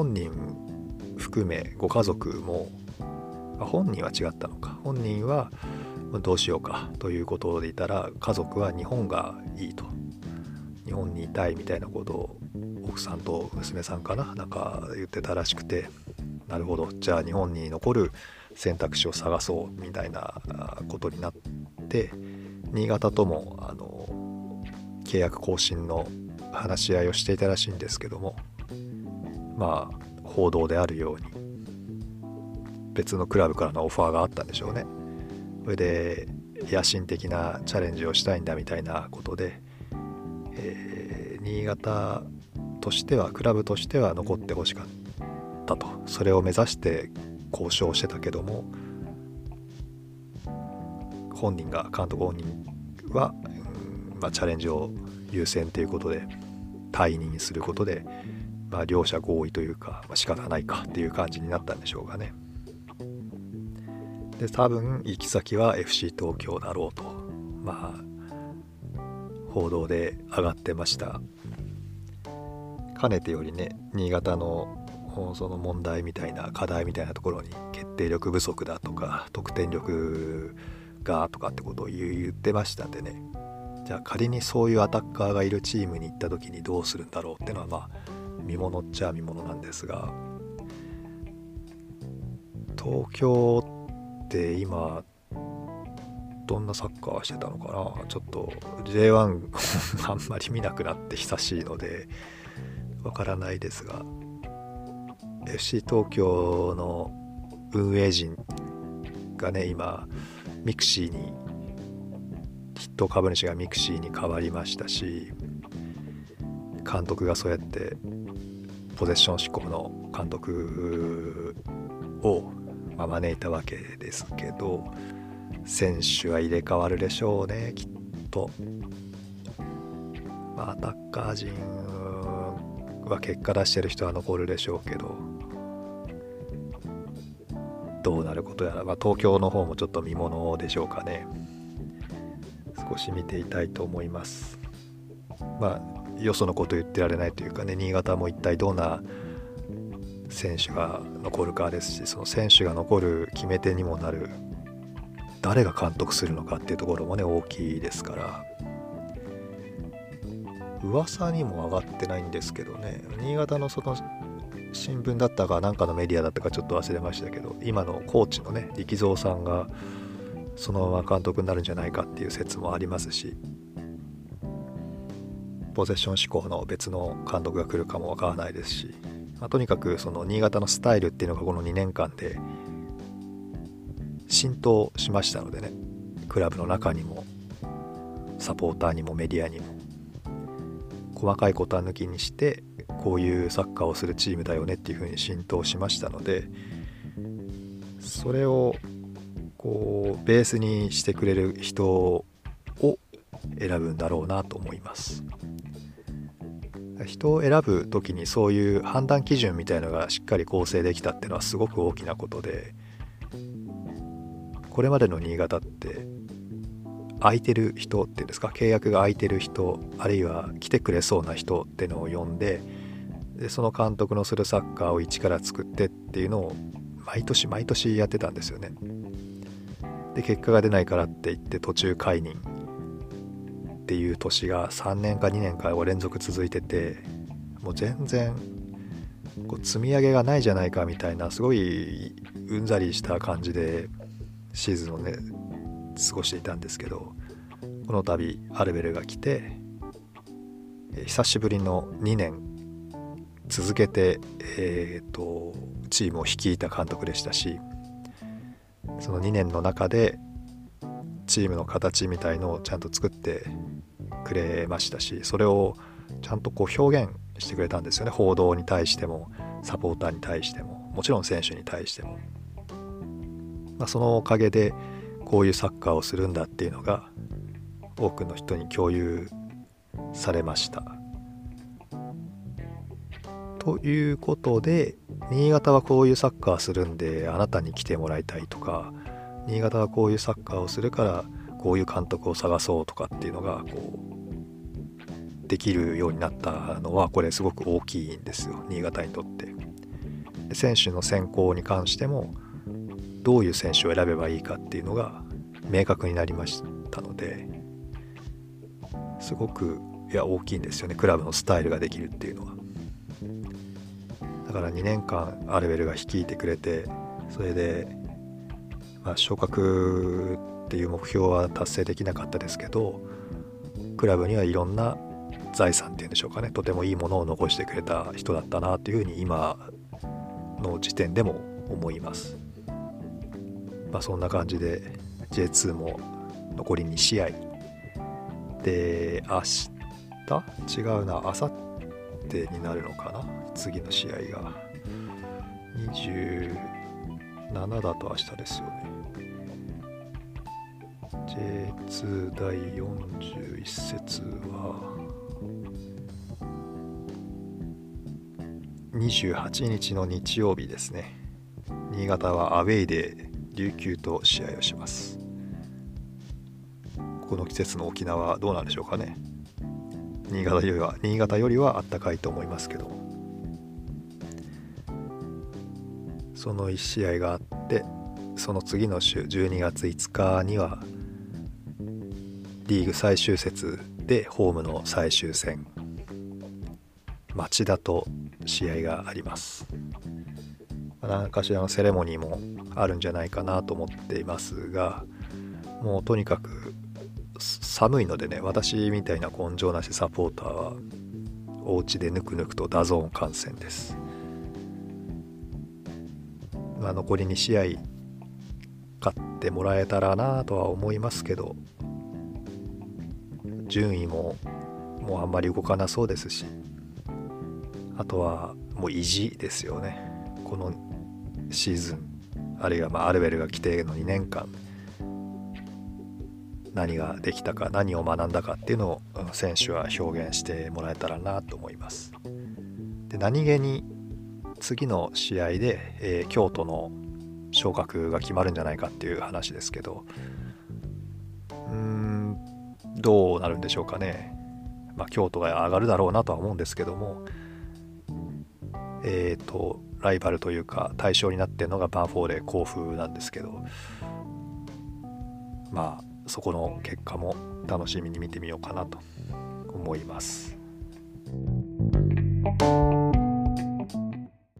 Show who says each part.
Speaker 1: 本人含めご家族も本人は違ったのか。本人はどうしようかということでいたら家族は日本がいいと。日本にいたいみたいなことを奥さんと娘さんかななんか言ってたらしくて。なるほど。じゃあ日本に残る選択肢を探そうみたいなことになって新潟ともあの契約更新の話し合いをしていたらしいんですけども。まあ報道であるように別のクラブからのオファーがあったんでしょうね。それで野心的なチャレンジをしたいんだみたいなことで、えー、新潟としてはクラブとしては残ってほしかったと。それを目指して交渉してたけども本人が監督本人は、うんまあ、チャレンジを優先ということで退任することで、まあ、両者合意というか、まあ、仕方ないかっていう感じになったんでしょうかね。で多分行き先は FC 東京だろうと。まあ報道で上がってました。かねてよりね新潟のその問題みたいな課題みたいなところに決定力不足だとか得点力がとかってことを言ってましたんでね。じゃあ仮にそういうアタッカーがいるチームに行った時にどうするんだろうってのはまあ見ものっちゃ見ものなんですが東京って今どんなサッカーしてたのかな？ちょっと J1 あんまり見なくなって久しいのでわからないですが FC 東京の運営陣がね今ミクシーに筆頭株主がミクシーに変わりましたし監督がそうやってポゼッション志向の監督を、招いたわけですけど選手は入れ替わるでしょうねきっと。まあ、アタッカー陣は結果出してる人は残るでしょうけどどうなることやら、まあ、東京の方もちょっと見ものでしょうかね少し見ていたいと思いますまあよそのこと言ってられないというかね新潟も一体どんな選手が残るかですしその選手が残る決め手にもなる誰が監督するのかっていうところもね大きいですから噂にも上がってないんですけどね新潟のその新聞だったか何かのメディアだったかちょっと忘れましたけど今のコーチのね力蔵さんがそのまま監督になるんじゃないかっていう説もありますしポゼッション志向の別の監督が来るかもわからないですし、まあ、とにかくその新潟のスタイルっていうのがこの2年間で浸透しましたのでねクラブの中にもサポーターにもメディアにも細かいことは抜きにしてこういうサッカーをするチームだよねっていうふうに浸透しましたのでそれをこうベースにしてくれる人を選ぶんだろうなと思います。人を選ぶ時にそういう判断基準みたいのがしっかり構成できたっていうのはすごく大きなことでこれまでの新潟って空いてる人っていうんですか？契約が空いてる人あるいは来てくれそうな人っていうのを呼んででその監督のするサッカーを一から作ってっていうのを毎年毎年やってたんですよね。で結果が出ないからって言って途中解任っていう年が3年か2年か連続続いててもう全然こう積み上げがないじゃないかみたいなすごいうんざりした感じでシーズンをね過ごしていたんですけどこの度アルベルが来て久しぶりの2年続けて、えーと、チームを率いた監督でしたしその2年の中でチームの形みたいのをちゃんと作ってくれましたしそれをちゃんとこう表現してくれたんですよね。報道に対してもサポーターに対してももちろん選手に対しても、まあ、そのおかげでこういうサッカーをするんだっていうのが多くの人に共有されました。ということで新潟はこういうサッカーするんであなたに来てもらいたいとか新潟はこういうサッカーをするからこういう監督を探そうとかっていうのがこうできるようになったのはこれすごく大きいんですよ。新潟にとって。選手の選考に関してもどういう選手を選べばいいかっていうのが明確になりましたのですごくいや大きいんですよね。クラブのスタイルができるっていうのは。だから2年間アルベルが率いてくれてそれで、まあ、昇格っていう目標は達成できなかったですけどクラブにはいろんな財産っていうんでしょうかね。とてもいいものを残してくれた人だったなというふうに今の時点でも思います。まあ、そんな感じで J2 も残り2試合。で明日？違うな。明後日になるのかな？次の試合が。7だと明日ですよね。J2 第41節は28日の日曜日ですね。新潟はアウェイで琉球と試合をします。この季節の沖縄どうなんでしょうかね。新潟よりは新潟よりはあったかいと思いますけどその1試合があってその次の週12月5日にはリーグ最終節でホームの最終戦町田と試合があります。何かしらのセレモニーもあるんじゃないかなと思っていますがもうとにかく寒いのでね私みたいな根性なしサポーターはお家でぬくぬくと DAZN 観戦です、まあ、残り2試合勝ってもらえたらなとは思いますけど順位ももうあんまり動かなそうですしあとはもう意地ですよねこのシーズンあるいはまアルベルが来ての2年間何ができたか何を学んだかっていうのを選手は表現してもらえたらなと思います。で何気に次の試合で、えー、京都の昇格が決まるんじゃないかっていう話ですけどうーんどうなるんでしょうかね。まあ、京都が上がるだろうなとは思うんですけどもえっ、ー、とライバルというか対象になってるのがバンフォーレ甲府なんですけどまあそこの結果も楽しみに見てみようかなと思います。